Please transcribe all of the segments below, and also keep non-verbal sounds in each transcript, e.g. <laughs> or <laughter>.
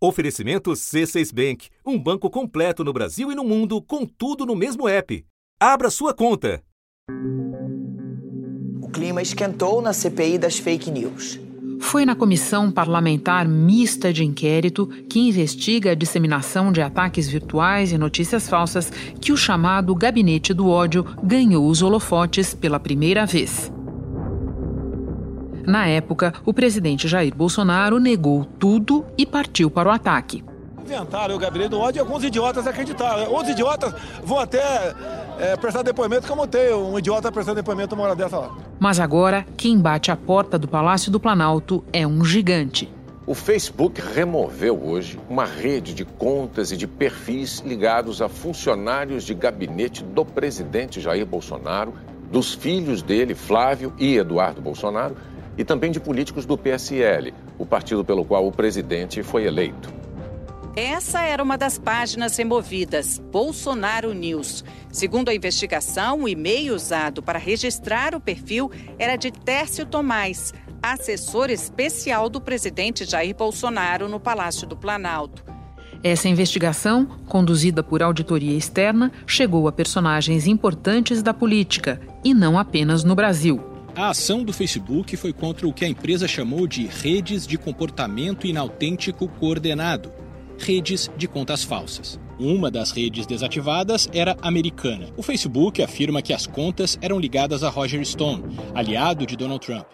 Oferecimento C6 Bank, um banco completo no Brasil e no mundo, com tudo no mesmo app. Abra sua conta. O clima esquentou na CPI das fake news. Foi na comissão parlamentar mista de inquérito que investiga a disseminação de ataques virtuais e notícias falsas que o chamado Gabinete do Ódio ganhou os holofotes pela primeira vez. Na época, o presidente Jair Bolsonaro negou tudo e partiu para o ataque. Inventaram o gabinete do ódio e alguns idiotas acreditaram. Outros idiotas vão até é, prestar depoimento, como tem um idiota prestando depoimento uma hora dessa lá. Mas agora, quem bate a porta do Palácio do Planalto é um gigante. O Facebook removeu hoje uma rede de contas e de perfis ligados a funcionários de gabinete do presidente Jair Bolsonaro, dos filhos dele, Flávio e Eduardo Bolsonaro, e também de políticos do PSL, o partido pelo qual o presidente foi eleito. Essa era uma das páginas removidas, Bolsonaro News. Segundo a investigação, o e-mail usado para registrar o perfil era de Tércio Tomás, assessor especial do presidente Jair Bolsonaro no Palácio do Planalto. Essa investigação, conduzida por auditoria externa, chegou a personagens importantes da política, e não apenas no Brasil. A ação do Facebook foi contra o que a empresa chamou de redes de comportamento inautêntico coordenado, redes de contas falsas. Uma das redes desativadas era americana. O Facebook afirma que as contas eram ligadas a Roger Stone, aliado de Donald Trump.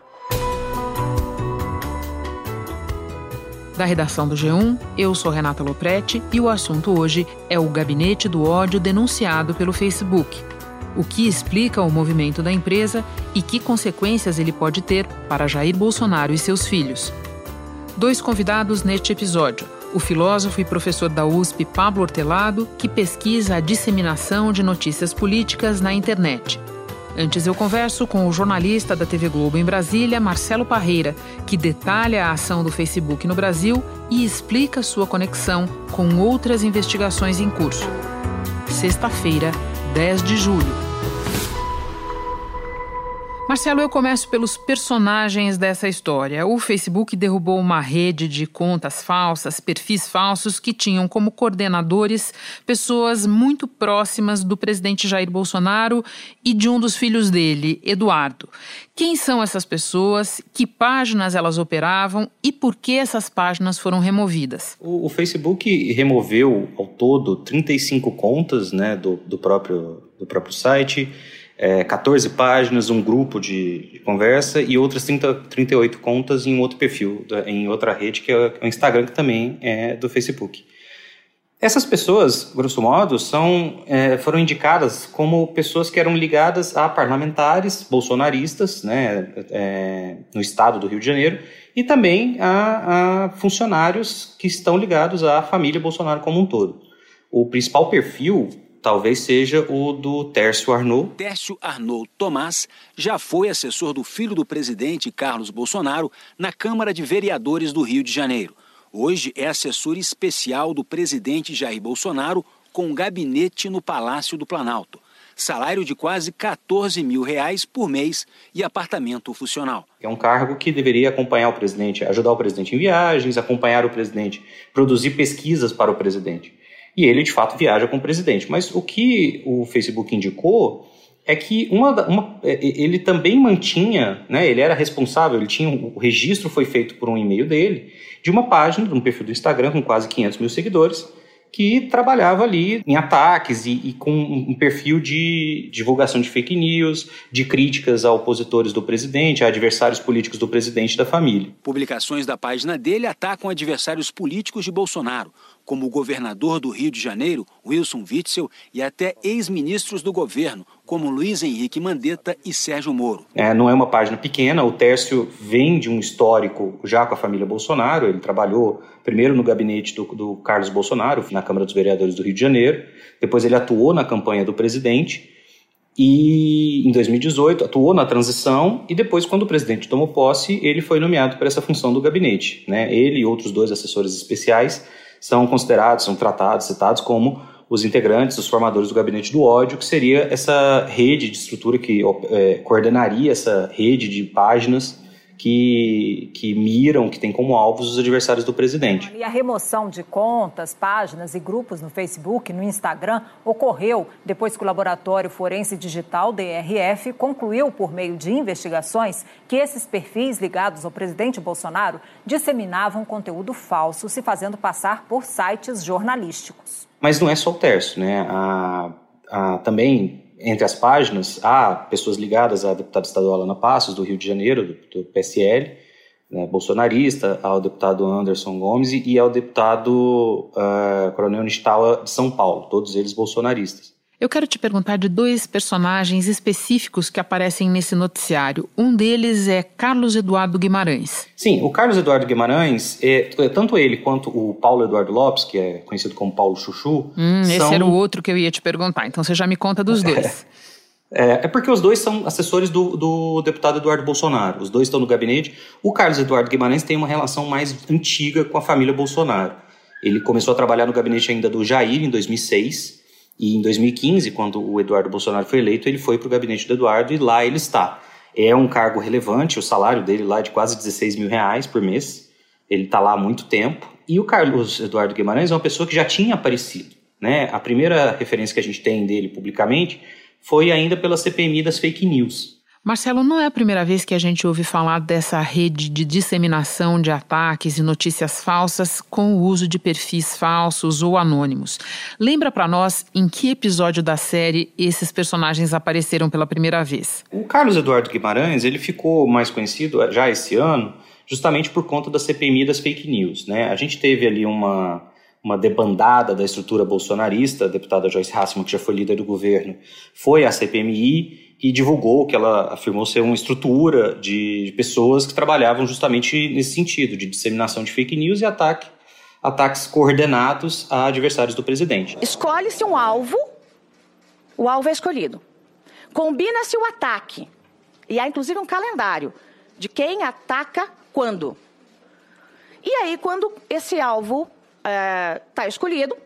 Da redação do G1, eu sou Renata Loprete e o assunto hoje é o gabinete do ódio denunciado pelo Facebook o que explica o movimento da empresa e que consequências ele pode ter para Jair Bolsonaro e seus filhos. Dois convidados neste episódio: o filósofo e professor da USP Pablo Hortelado, que pesquisa a disseminação de notícias políticas na internet. Antes eu converso com o jornalista da TV Globo em Brasília, Marcelo Parreira, que detalha a ação do Facebook no Brasil e explica sua conexão com outras investigações em curso. Sexta-feira, 10 de julho. Marcelo, eu começo pelos personagens dessa história. O Facebook derrubou uma rede de contas falsas, perfis falsos, que tinham como coordenadores pessoas muito próximas do presidente Jair Bolsonaro e de um dos filhos dele, Eduardo. Quem são essas pessoas? Que páginas elas operavam e por que essas páginas foram removidas? O, o Facebook removeu ao todo 35 contas né, do, do, próprio, do próprio site é, 14 páginas, um grupo de, de, conversa e outras 30, 38 contas em outro perfil, em outra rede, que é o Instagram, que também é do Facebook. Essas pessoas, grosso modo, são, é, foram indicadas como pessoas que eram ligadas a parlamentares bolsonaristas né, é, no estado do Rio de Janeiro e também a, a funcionários que estão ligados à família Bolsonaro como um todo. O principal perfil talvez seja o do Tércio Arnaud. Tércio Arnaud Tomás já foi assessor do filho do presidente Carlos Bolsonaro na Câmara de Vereadores do Rio de Janeiro. Hoje é assessor especial do presidente Jair Bolsonaro com um gabinete no Palácio do Planalto. Salário de quase 14 mil reais por mês e apartamento funcional. É um cargo que deveria acompanhar o presidente, ajudar o presidente em viagens, acompanhar o presidente, produzir pesquisas para o presidente e ele de fato viaja com o presidente. Mas o que o Facebook indicou é que uma, uma, é, ele também mantinha, né, ele era responsável, ele tinha o registro foi feito por um e-mail dele de uma página, de um perfil do Instagram com quase 500 mil seguidores, que trabalhava ali em ataques e, e, com um perfil de divulgação de fake news, de críticas a opositores do presidente, a adversários políticos do presidente da família. Publicações da página dele atacam adversários políticos de Bolsonaro como o governador do Rio de Janeiro, Wilson Witzel, e até ex-ministros do governo, como Luiz Henrique Mandetta e Sérgio Moro. É, não é uma página pequena, o Tércio vem de um histórico já com a família Bolsonaro, ele trabalhou primeiro no gabinete do, do Carlos Bolsonaro, na Câmara dos Vereadores do Rio de Janeiro, depois ele atuou na campanha do presidente, e em 2018 atuou na transição e depois quando o presidente tomou posse ele foi nomeado para essa função do gabinete né ele e outros dois assessores especiais são considerados, são tratados, citados como os integrantes, os formadores do gabinete do ódio, que seria essa rede de estrutura que é, coordenaria essa rede de páginas que, que miram, que têm como alvos os adversários do presidente. E a remoção de contas, páginas e grupos no Facebook, no Instagram, ocorreu depois que o Laboratório Forense Digital, DRF, concluiu, por meio de investigações, que esses perfis ligados ao presidente Bolsonaro disseminavam conteúdo falso, se fazendo passar por sites jornalísticos. Mas não é só o Terço, né? A, a, também entre as páginas, há pessoas ligadas à deputada estadual Ana Passos, do Rio de Janeiro, do, do PSL, né, bolsonarista, ao deputado Anderson Gomes e ao deputado uh, Coronel Nistawa de São Paulo, todos eles bolsonaristas. Eu quero te perguntar de dois personagens específicos que aparecem nesse noticiário. Um deles é Carlos Eduardo Guimarães. Sim, o Carlos Eduardo Guimarães, é, é tanto ele quanto o Paulo Eduardo Lopes, que é conhecido como Paulo Chuchu. Hum, são... Esse era o outro que eu ia te perguntar, então você já me conta dos <laughs> dois. É, é, porque os dois são assessores do, do, deputado Eduardo Bolsonaro. Os dois estão no gabinete. O Carlos Eduardo Guimarães tem uma relação mais antiga com a família Bolsonaro. Ele começou a trabalhar no gabinete ainda do Jair em 2006 e em 2015, quando o Eduardo Bolsonaro foi eleito, ele foi para o gabinete do Eduardo e lá ele está. É um cargo relevante, o salário dele lá é de quase 16 mil reais por mês. Ele está lá há muito tempo. E o Carlos Eduardo Guimarães é uma pessoa que já tinha aparecido. Né? A primeira referência que a gente tem dele publicamente foi ainda pela CPMI das fake news. Marcelo, não é a primeira vez que a gente ouve falar dessa rede de disseminação de ataques e notícias falsas com o uso de perfis falsos ou anônimos. Lembra para nós em que episódio da série esses personagens apareceram pela primeira vez? O Carlos Eduardo Guimarães, ele ficou mais conhecido eh, já esse ano, justamente por conta da CPMI das fake news, né? A gente teve ali uma uma debandada da estrutura bolsonarista, a deputada Joyce Hasselman, que já foi líder do governo, foi à CPMI e divulgou que ela afirmou ser uma estrutura de, pessoas que trabalhavam justamente nesse sentido, de disseminação de fake news e ataque, ataques coordenados a adversários do presidente. Escolhe-se um alvo, o alvo é escolhido. Combina-se o ataque, e há inclusive um calendário de quem ataca quando. E aí, quando esse alvo está eh, escolhido,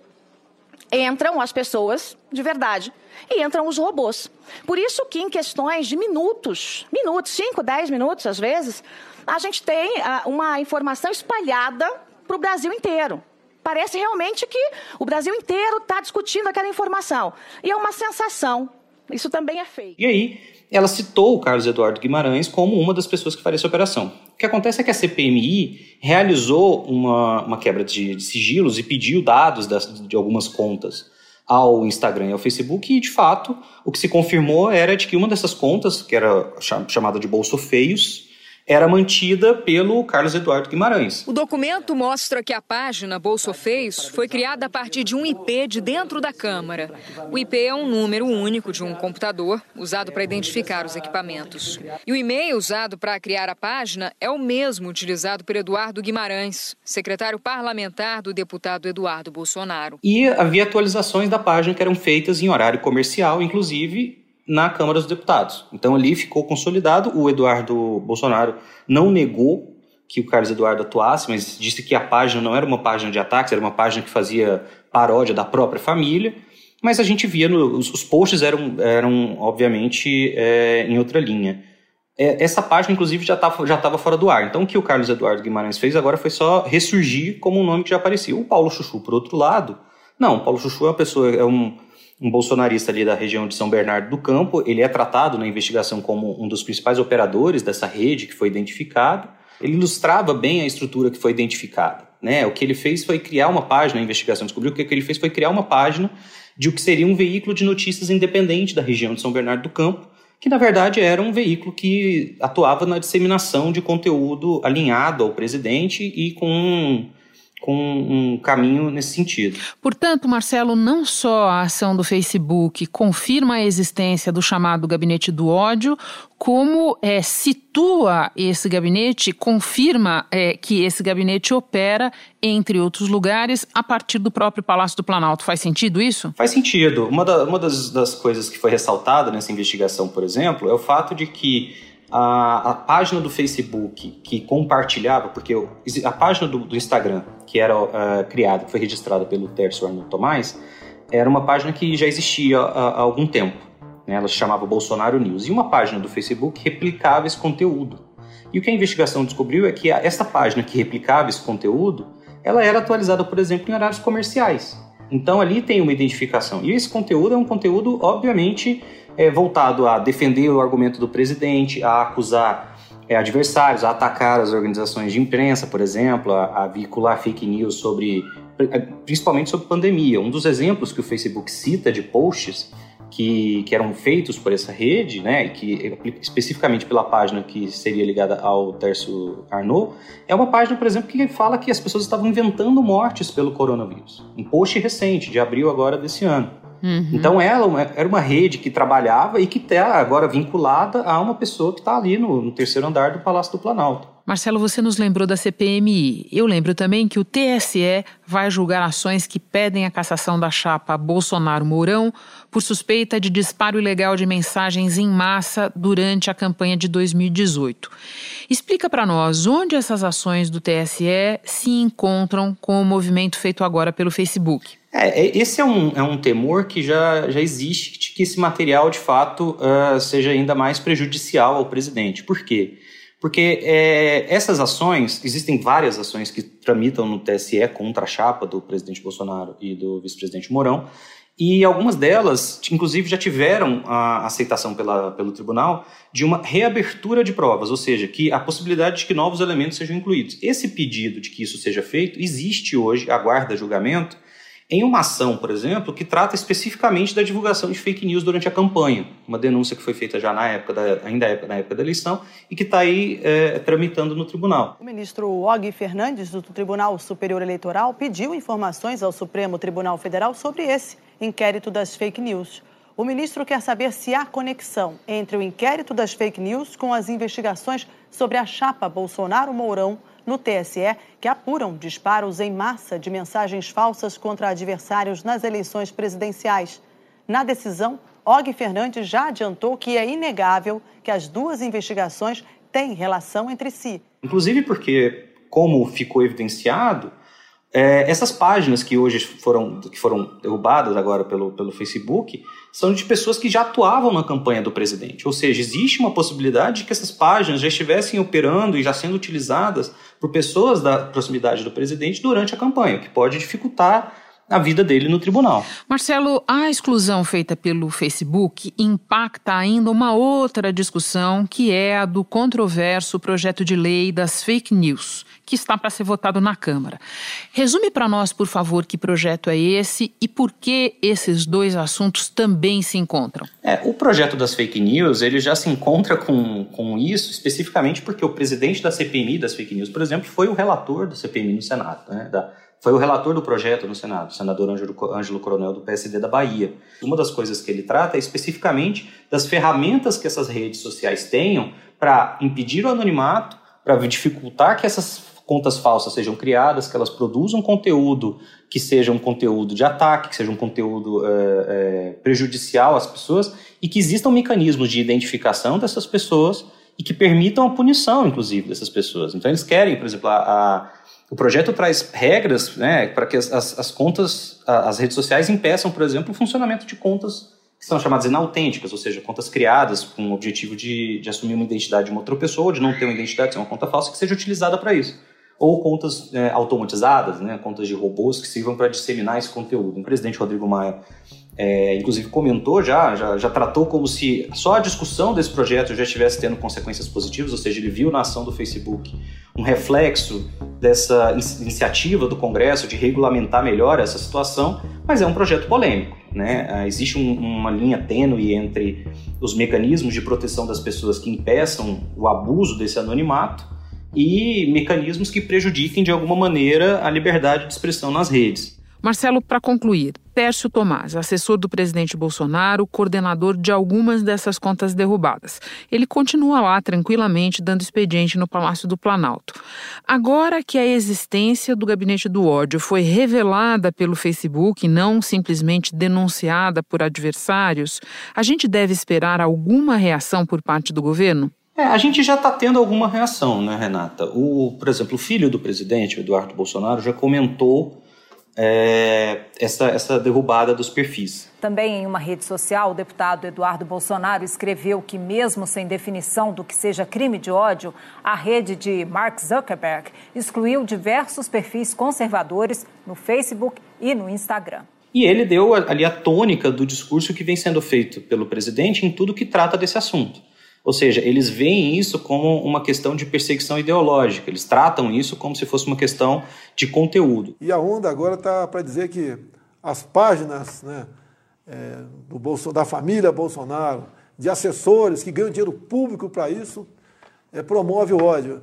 entram as pessoas de verdade e entram os robôs. Por isso que em questões de minutos, minutos, 5, 10 minutos às vezes, a gente tem uh, uma informação espalhada para o Brasil inteiro. Parece realmente que o Brasil inteiro está discutindo aquela informação. E é uma sensação. Isso também é feio. E aí, ela citou o Carlos Eduardo Guimarães como uma das pessoas que faria essa operação. O que acontece é que a CPMI realizou uma, uma quebra de, de sigilos e pediu dados das, de algumas contas ao Instagram e ao Facebook, e de fato o que se confirmou era de que uma dessas contas, que era chamada de Bolso Feios, era mantida pelo Carlos Eduardo Guimarães. O documento mostra que a página Bolso Feios foi criada a partir de um IP de dentro da Câmara. O IP é um número único de um computador usado para identificar os equipamentos. E o e-mail usado para criar a página é o mesmo utilizado por Eduardo Guimarães, secretário parlamentar do deputado Eduardo Bolsonaro. E havia atualizações da página que eram feitas em horário comercial, inclusive na Câmara dos Deputados. Então ali ficou consolidado. O Eduardo Bolsonaro não negou que o Carlos Eduardo atuasse, mas disse que a página não era uma página de ataques, era uma página que fazia paródia da própria família. Mas a gente via, no, os, os, posts eram, eram obviamente, é, em outra linha. É, essa página, inclusive, já estava já fora do ar. Então, o que o Carlos Eduardo Guimarães fez agora foi só ressurgir como um nome que já aparecia. O Paulo Chuchu, por outro lado, não, o Paulo Chuchu é uma pessoa, é um, um bolsonarista ali da região de São Bernardo do Campo. Ele é tratado na investigação como um dos principais operadores dessa rede que foi identificada. Ele ilustrava bem a estrutura que foi identificada. Né? O que ele fez foi criar uma página, a investigação descobriu que o que ele fez foi criar uma página de o que seria um veículo de notícias independente da região de São Bernardo do Campo, que na verdade era um veículo que atuava na disseminação de conteúdo alinhado ao presidente e com com um caminho nesse sentido. Portanto, Marcelo, não só a ação do Facebook confirma a existência do chamado gabinete do ódio, como é, situa esse gabinete, confirma é, que esse gabinete opera, entre outros lugares, a partir do próprio Palácio do Planalto. Faz sentido isso? Faz sentido. Uma, da, uma das, das coisas que foi ressaltada nessa investigação, por exemplo, é o fato de que a, a, página do Facebook que compartilhava, porque a página do, do Instagram que era uh, criada, que foi registrada pelo Tércio Arnold Tomás, era uma página que já existia há, há algum tempo. Né? Ela se chamava Bolsonaro News. E uma página do Facebook replicava esse conteúdo. E o que a investigação descobriu é que essa página que replicava esse conteúdo, ela era atualizada, por exemplo, em horários comerciais. Então ali tem uma identificação. E esse conteúdo é um conteúdo, obviamente, é, voltado a defender o argumento do presidente, a acusar é, adversários, a atacar as organizações de imprensa, por exemplo, a, a fake news sobre, principalmente sobre pandemia. Um dos exemplos que o Facebook cita de posts que, que eram feitos por essa rede, né, que especificamente pela página que seria ligada ao Tércio Arnaud, é uma página, por exemplo, que fala que as pessoas estavam inventando mortes pelo coronavírus. Um post recente, de abril agora desse ano. Uhum. Então ela era uma rede que trabalhava e que está agora vinculada a uma pessoa que está ali no, no terceiro andar do Palácio do Planalto. Marcelo, você nos lembrou da CPMI. Eu lembro também que o TSE vai julgar ações que pedem a cassação da chapa Bolsonaro-Mourão por suspeita de disparo ilegal de mensagens em massa durante a campanha de 2018. Explica para nós onde essas ações do TSE se encontram com o movimento feito agora pelo Facebook. É, é, esse é um, é um temor que já, já existe, que esse material, de fato, uh, seja ainda mais prejudicial ao presidente. Por quê? Porque é, essas ações, existem várias ações que tramitam no TSE contra a chapa do presidente Bolsonaro e do vice-presidente Mourão, e algumas delas, inclusive, já tiveram a aceitação pela, pelo tribunal de uma reabertura de provas, ou seja, que a possibilidade de que novos elementos sejam incluídos. Esse pedido de que isso seja feito existe hoje, aguarda julgamento, em uma ação, por exemplo, que trata especificamente da divulgação de fake news durante a campanha, uma denúncia que foi feita já na época da, ainda é na época da eleição e que está aí é, tramitando no tribunal. O ministro Og Fernandes do Tribunal Superior Eleitoral pediu informações ao Supremo Tribunal Federal sobre esse inquérito das fake news. O ministro quer saber se há conexão entre o inquérito das fake news com as investigações sobre a chapa Bolsonaro-Mourão no TSE que apuram disparos em massa de mensagens falsas contra adversários nas eleições presidenciais. Na decisão, Og Fernandes já adiantou que é inegável que as duas investigações têm relação entre si. Inclusive porque, como ficou evidenciado, é, essas páginas que hoje foram, que foram derrubadas agora pelo, pelo Facebook são de pessoas que já atuavam na campanha do presidente. Ou seja, existe uma possibilidade de que essas páginas já estivessem operando e já sendo utilizadas por pessoas da proximidade do presidente durante a campanha, o que pode dificultar a vida dele no tribunal. Marcelo, a exclusão feita pelo Facebook impacta ainda uma outra discussão, que é a do controverso projeto de lei das fake news, que está para ser votado na Câmara. Resume para nós, por favor, que projeto é esse e por que esses dois assuntos também se encontram. É, o projeto das fake news ele já se encontra com, com isso especificamente porque o presidente da CPMI das fake news, por exemplo, foi o relator da CPMI no Senado, né, da foi o relator do projeto no Senado, o senador Ângelo Coronel, do PSD da Bahia. Uma das coisas que ele trata é especificamente das ferramentas que essas redes sociais tenham para impedir o anonimato, para dificultar que essas contas falsas sejam criadas, que elas produzam conteúdo que seja um conteúdo de ataque, que seja um conteúdo é, é, prejudicial às pessoas e que existam mecanismos de identificação dessas pessoas e que permitam a punição, inclusive, dessas pessoas. Então, eles querem, por exemplo, a, a o projeto traz regras né, para que as, as, as, contas, as redes sociais impeçam, por exemplo, o funcionamento de contas que são chamadas inautênticas, ou seja, contas criadas com o objetivo de, de assumir uma identidade de uma outra pessoa, ou de não ter uma identidade, ser uma conta falsa, que seja utilizada para isso. Ou contas é, automatizadas, né, contas de robôs que sirvam para disseminar esse conteúdo. O presidente Rodrigo Maia é, inclusive comentou já, já, já tratou como se só a discussão desse projeto já estivesse tendo consequências positivas, ou seja, ele viu na ação do Facebook um reflexo dessa iniciativa do Congresso de regulamentar melhor essa situação, mas é um projeto polêmico. Né? Ah, existe um, uma linha tênue entre os mecanismos de proteção das pessoas que impeçam o abuso desse anonimato e mecanismos que prejudiquem de alguma maneira a liberdade de expressão nas redes. Marcelo, para concluir, Tércio Tomás, assessor do presidente Bolsonaro, coordenador de algumas dessas contas derrubadas. Ele continua lá tranquilamente dando expediente no Palácio do Planalto. Agora que a existência do gabinete do ódio foi revelada pelo Facebook, não simplesmente denunciada por adversários, a gente deve esperar alguma reação por parte do governo? É, a gente já está tendo alguma reação, né, Renata? O, por exemplo, o filho do presidente, o Eduardo Bolsonaro, já comentou é, essa, essa derrubada dos perfis. Também em uma rede social, o deputado Eduardo Bolsonaro escreveu que, mesmo sem definição do que seja crime de ódio, a rede de Mark Zuckerberg excluiu diversos perfis conservadores no Facebook e no Instagram. E ele deu ali a tônica do discurso que vem sendo feito pelo presidente em tudo que trata desse assunto. Ou seja, eles veem isso como uma questão de perseguição ideológica, eles tratam isso como se fosse uma questão de conteúdo. E a onda agora está para dizer que as páginas né, é, do Bolso, da família Bolsonaro, de assessores que ganham dinheiro público para isso, é, promove o ódio.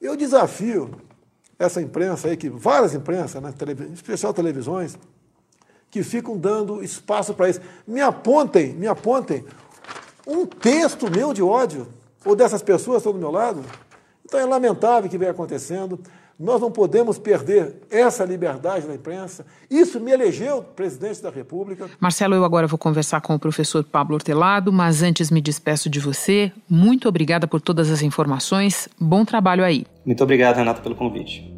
Eu desafio essa imprensa aí, que várias imprensas, né, em especial televisões, que ficam dando espaço para isso. Me apontem, me apontem um texto meu de ódio, ou dessas pessoas que estão do meu lado. Então é lamentável o que vem acontecendo. Nós não podemos perder essa liberdade da imprensa. Isso me elegeu presidente da República. Marcelo, eu agora vou conversar com o professor Pablo Hortelado, mas antes me despeço de você. Muito obrigada por todas as informações. Bom trabalho aí. Muito obrigado, Renata, pelo convite.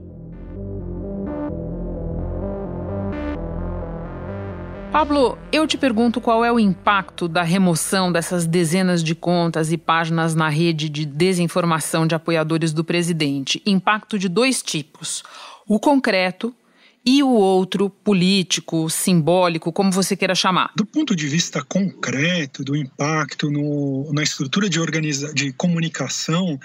Pablo, eu te pergunto qual é o impacto da remoção dessas dezenas de contas e páginas na rede de desinformação de apoiadores do presidente. Impacto de dois tipos: o concreto e o outro político, simbólico, como você queira chamar? Do ponto de vista concreto, do impacto no, na estrutura de, organiza de comunicação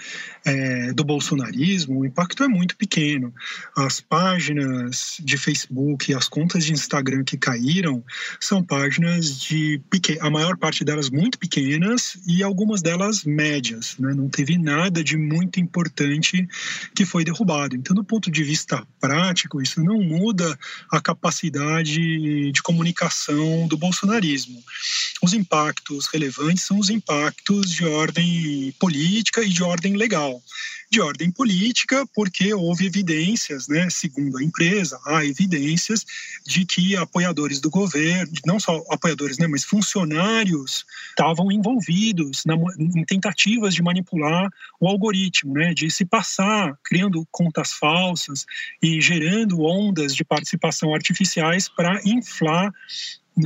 é, do bolsonarismo, o impacto é muito pequeno. As páginas de Facebook e as contas de Instagram que caíram são páginas de a maior parte delas muito pequenas e algumas delas médias. Né? Não teve nada de muito importante que foi derrubado. Então, do ponto de vista prático, isso não muda muda a capacidade de comunicação do bolsonarismo. Os impactos relevantes são os impactos de ordem política e de ordem legal. De ordem política, porque houve evidências, né, segundo a empresa, há evidências de que apoiadores do governo, não só apoiadores, né, mas funcionários estavam envolvidos na, em tentativas de manipular o algoritmo, né, de se passar, criando contas falsas e gerando ondas de participação artificiais para inflar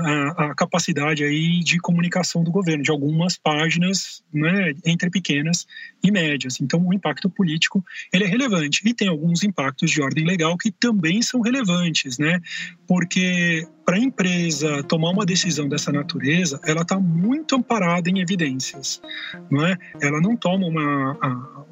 a, a, capacidade aí de comunicação do governo, de algumas páginas, né, entre pequenas e médias. Então, o impacto político ele é relevante e tem alguns impactos de ordem legal que também são relevantes, né? Porque para a empresa tomar uma decisão dessa natureza, ela está muito amparada em evidências, não é? Ela não toma uma,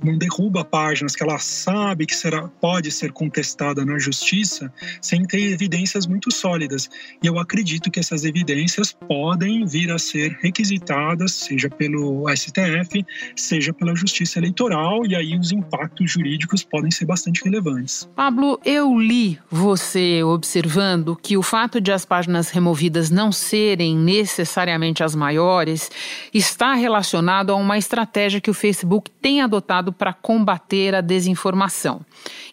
não derruba páginas que ela sabe que será, pode ser contestada na justiça sem ter evidências muito sólidas. E eu acredito que essas evidências podem vir a ser requisitadas, seja pelo STF, seja pela Justiça Eleitoral, e aí os impactos jurídicos podem ser bastante relevantes. Pablo, eu li você observando que o fato de as páginas removidas não serem necessariamente as maiores está relacionado a uma estratégia que o Facebook tem adotado para combater a desinformação.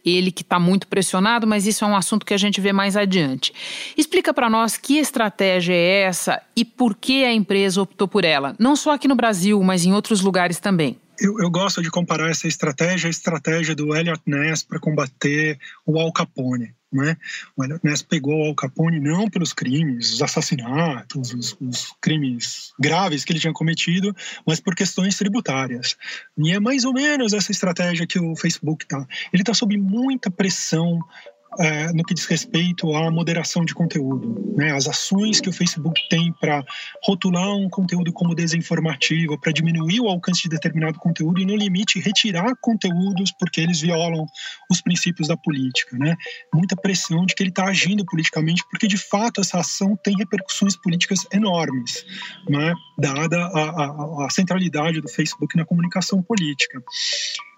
Ele que está muito pressionado, mas isso é um assunto que a gente vê mais adiante. Explica para nós que estratégia é essa e por que a empresa optou por ela, não só aqui no Brasil, mas em outros lugares também. Eu, eu, gosto de comparar essa estratégia à estratégia do Elliot Ness para combater o Al Capone. Né? O Elliot Ness pegou o Al Capone não pelos crimes, os assassinatos, os, os, crimes graves que ele tinha cometido, mas por questões tributárias. E é mais ou menos essa estratégia que o Facebook está. Ele está sob muita pressão é, no que diz respeito à moderação de conteúdo. Né? As ações que o Facebook tem para rotular um conteúdo como desinformativo, para diminuir o alcance de determinado conteúdo e, no limite, retirar conteúdos porque eles violam os princípios da política. Né? Muita pressão de que ele está agindo politicamente, porque, de fato, essa ação tem repercussões políticas enormes, né? dada a, a, a centralidade do Facebook na comunicação política.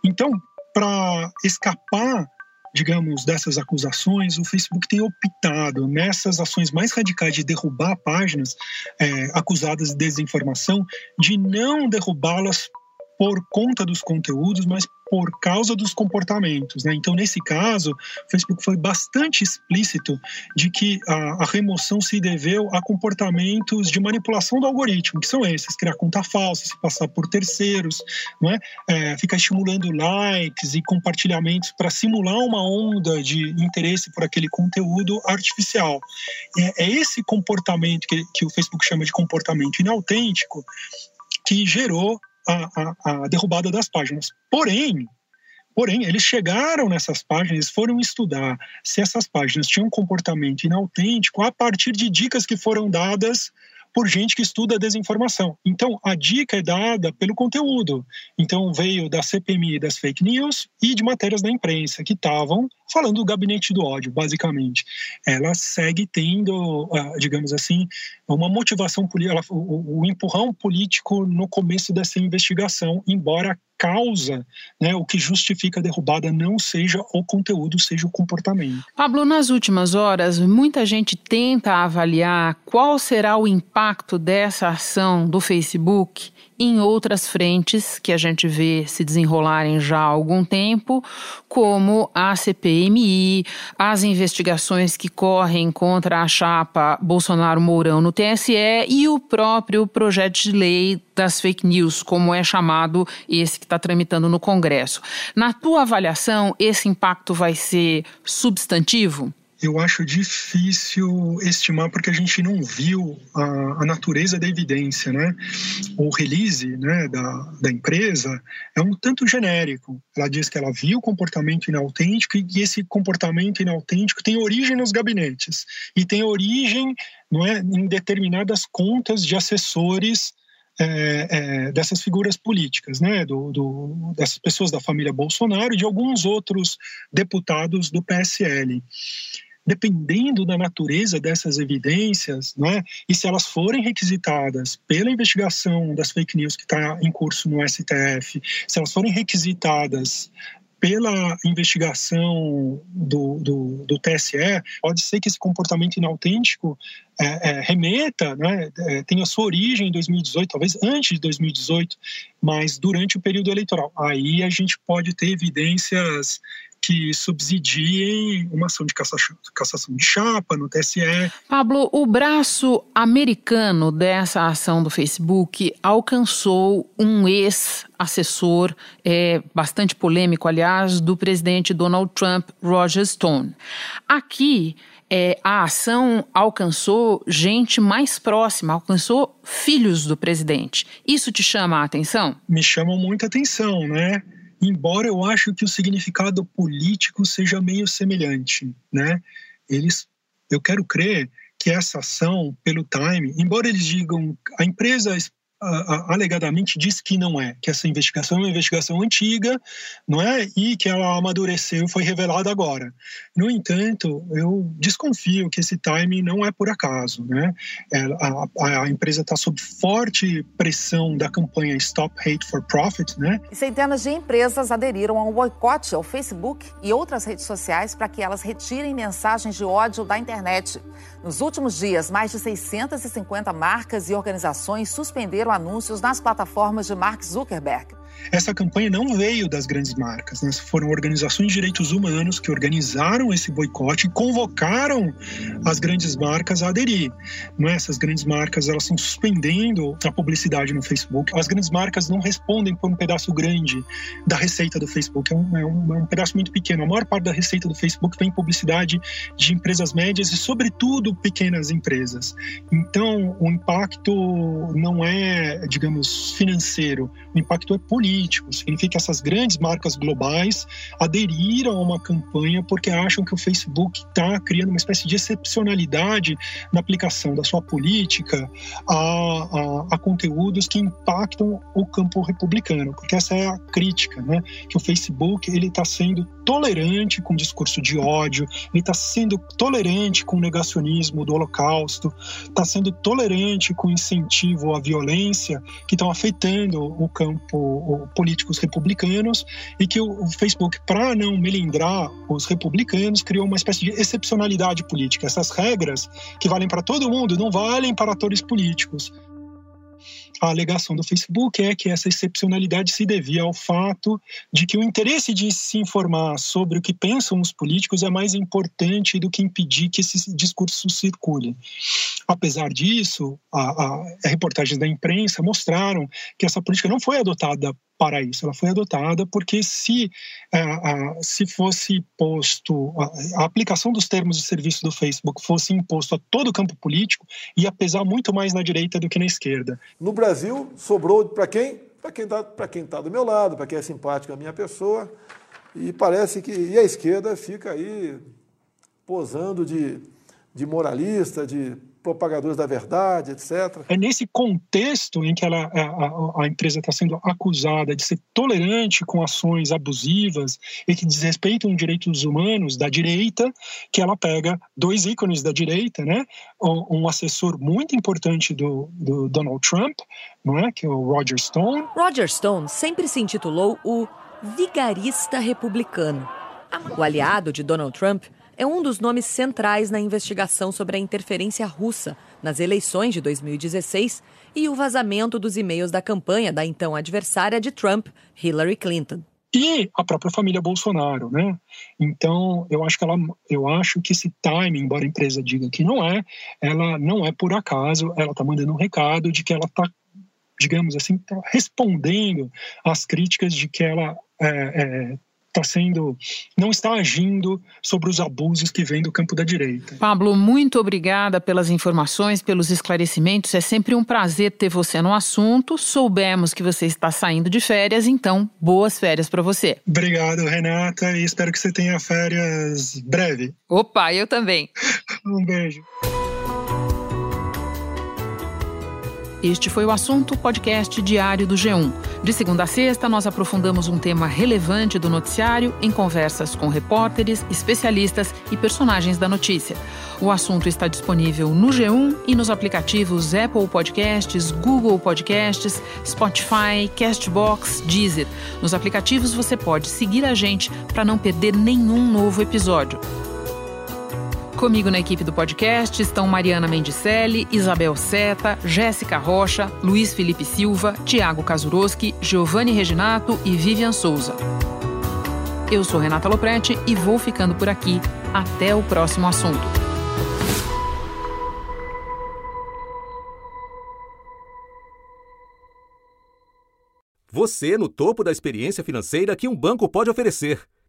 Então, para escapar digamos, dessas acusações, o Facebook tem optado nessas ações mais radicais de derrubar páginas é, acusadas de desinformação, de não derrubá-las por conta dos conteúdos, mas por causa dos comportamentos. Né? Então, nesse caso, o Facebook foi bastante explícito de que a, a, remoção se deveu a comportamentos de manipulação do algoritmo, que são esses: criar conta falsa, se passar por terceiros, não é? é ficar estimulando likes e compartilhamentos para simular uma onda de interesse por aquele conteúdo artificial. É, é esse comportamento que, que o Facebook chama de comportamento inautêntico que gerou a, a, derrubada das páginas. Porém, Porém, eles chegaram nessas páginas, foram estudar se essas páginas tinham um comportamento inautêntico a partir de dicas que foram dadas por gente que estuda desinformação. Então, a dica é dada pelo conteúdo. Então, veio da CPMI das fake news e de matérias da imprensa que estavam falando do gabinete do ódio, basicamente. Ela segue tendo, ah, digamos assim, uma motivação política, o empurrão político no começo dessa investigação, embora causa, né, o que justifica a derrubada não seja o conteúdo, seja o comportamento. Pablo, nas últimas horas, muita gente tenta avaliar qual será o impacto dessa ação do Facebook em outras frentes que a gente vê se desenrolarem já há algum tempo, como a CPMI, as investigações que correm contra a chapa Bolsonaro-Mourão no TSE e o próprio projeto de lei das fake news, como é chamado esse que está tramitando no Congresso. Na tua avaliação, esse impacto vai ser substantivo? Eu acho difícil estimar porque a gente não viu a, a natureza da evidência, né? O release né, da, da empresa é um tanto genérico. Ela diz que ela viu comportamento inautêntico e esse comportamento inautêntico tem origem nos gabinetes e tem origem não é, em determinadas contas de assessores é, é, dessas figuras políticas, né, do, do, dessas pessoas da família Bolsonaro e de alguns outros deputados do PSL dependendo da natureza dessas evidências, né, e se elas forem requisitadas pela investigação das fake news que está em curso no STF, se elas forem requisitadas pela investigação do, do, do, TSE, pode ser que esse comportamento inautêntico é, é, remeta, né, é, tenha sua origem em 2018, talvez antes de 2018, mas durante o período eleitoral. Aí a gente pode ter evidências que subsidiem uma ação de cassação, de chapa no TSE. Pablo, o braço americano dessa ação do Facebook alcançou um ex-assessor, é, bastante polêmico, aliás, do presidente Donald Trump, Roger Stone. Aqui, é, a ação alcançou gente mais próxima, alcançou filhos do presidente. Isso te chama a atenção? Me chama muita atenção, né? Embora eu acho que o significado político seja meio semelhante, né? Eles, eu quero crer que essa ação, pelo time, embora eles digam a empresa alegadamente diz que não é, que essa investigação é uma investigação antiga, não é? E que ela amadureceu foi revelada agora. No entanto, eu desconfio que esse time não é por acaso, né? É, a, a empresa está sob forte pressão da campanha Stop Hate for Profit, né? Centenas de empresas aderiram a um boicote ao Facebook e outras redes sociais para que elas retirem mensagens de ódio da internet. Nos últimos dias, mais de 650 marcas e organizações suspenderam anúncios nas plataformas de Mark Zuckerberg. Essa campanha não veio das grandes marcas, né? foram organizações de direitos humanos que organizaram esse boicote e convocaram as grandes marcas a aderir. Não é? Essas grandes marcas elas estão suspendendo a publicidade no Facebook. As grandes marcas não respondem por um pedaço grande da receita do Facebook, é um, é um, é um pedaço muito pequeno. A maior parte da receita do Facebook vem em publicidade de empresas médias e, sobretudo, pequenas empresas. Então, o impacto não é, digamos, financeiro, o impacto é político político. Significa que essas grandes marcas globais aderiram a uma campanha porque acham que o Facebook está criando uma espécie de excepcionalidade na aplicação da sua política a, a, a, conteúdos que impactam o campo republicano, porque essa é a crítica, né? Que o Facebook ele está sendo tolerante com o discurso de ódio, ele está sendo tolerante com o negacionismo do Holocausto, está sendo tolerante com o incentivo à violência que estão afetando o campo políticos republicanos e que o Facebook, para não melindrar os republicanos, criou uma espécie de excepcionalidade política. Essas regras que valem para todo mundo não valem para atores políticos. a alegação do Facebook é que essa excepcionalidade se devia ao fato de que o interesse de se informar sobre o que pensam os políticos é mais importante do que impedir que esse discurso circule. Apesar disso, a, a, a reportagens da imprensa mostraram que essa política não foi adotada para isso. Ela foi adotada porque se, se fosse posto, uh, a aplicação dos termos de serviço do Facebook fosse imposto a todo o campo político, ia pesar muito mais na direita do que na esquerda. No Brasil, sobrou para quem? Para quem está tá do meu lado, para quem é simpático à minha pessoa. E parece que e a esquerda fica aí posando de, de moralista, de propagadores da verdade, etc. É nesse contexto em que ela, a, a, empresa está sendo acusada de ser tolerante com ações abusivas e que desrespeitam direitos humanos da direita, que ela pega dois ícones da direita, né? Um, um assessor muito importante do, do Donald Trump, não é? Que é o Roger Stone. Roger Stone sempre se intitulou o vigarista republicano. O aliado de Donald Trump é um dos nomes centrais na investigação sobre a interferência russa nas eleições de 2016 e o vazamento dos e-mails da campanha da então adversária de Trump, Hillary Clinton. E a própria família Bolsonaro, né? Então, eu acho que ela, eu acho que esse timing, embora a empresa diga que não é, ela não é por acaso, ela está mandando um recado de que ela está, digamos assim, tá respondendo às críticas de que ela é, é, está sendo, não está agindo sobre os abusos que vêm do campo da direita. Pablo, muito obrigada pelas informações, pelos esclarecimentos. É sempre um prazer ter você no assunto. Soubemos que você está saindo de férias, então boas férias para você. Obrigado, Renata, e espero que você tenha férias breve. Opa, eu também. <laughs> um beijo. Este foi o assunto podcast diário do G1. De segunda a sexta, nós aprofundamos um tema relevante do noticiário em conversas com repórteres, especialistas e personagens da notícia. O assunto está disponível no G1 e nos aplicativos Apple Podcasts, Google Podcasts, Spotify, Castbox, Deezer. Nos aplicativos você pode seguir a gente para não perder nenhum novo episódio. Comigo na equipe do podcast estão Mariana Mendicelli, Isabel Seta, Jéssica Rocha, Luiz Felipe Silva, Tiago Kazuroski, Giovanni Reginato e Vivian Souza. Eu sou Renata Loprete e vou ficando por aqui. Até o próximo assunto. Você no topo da experiência financeira que um banco pode oferecer.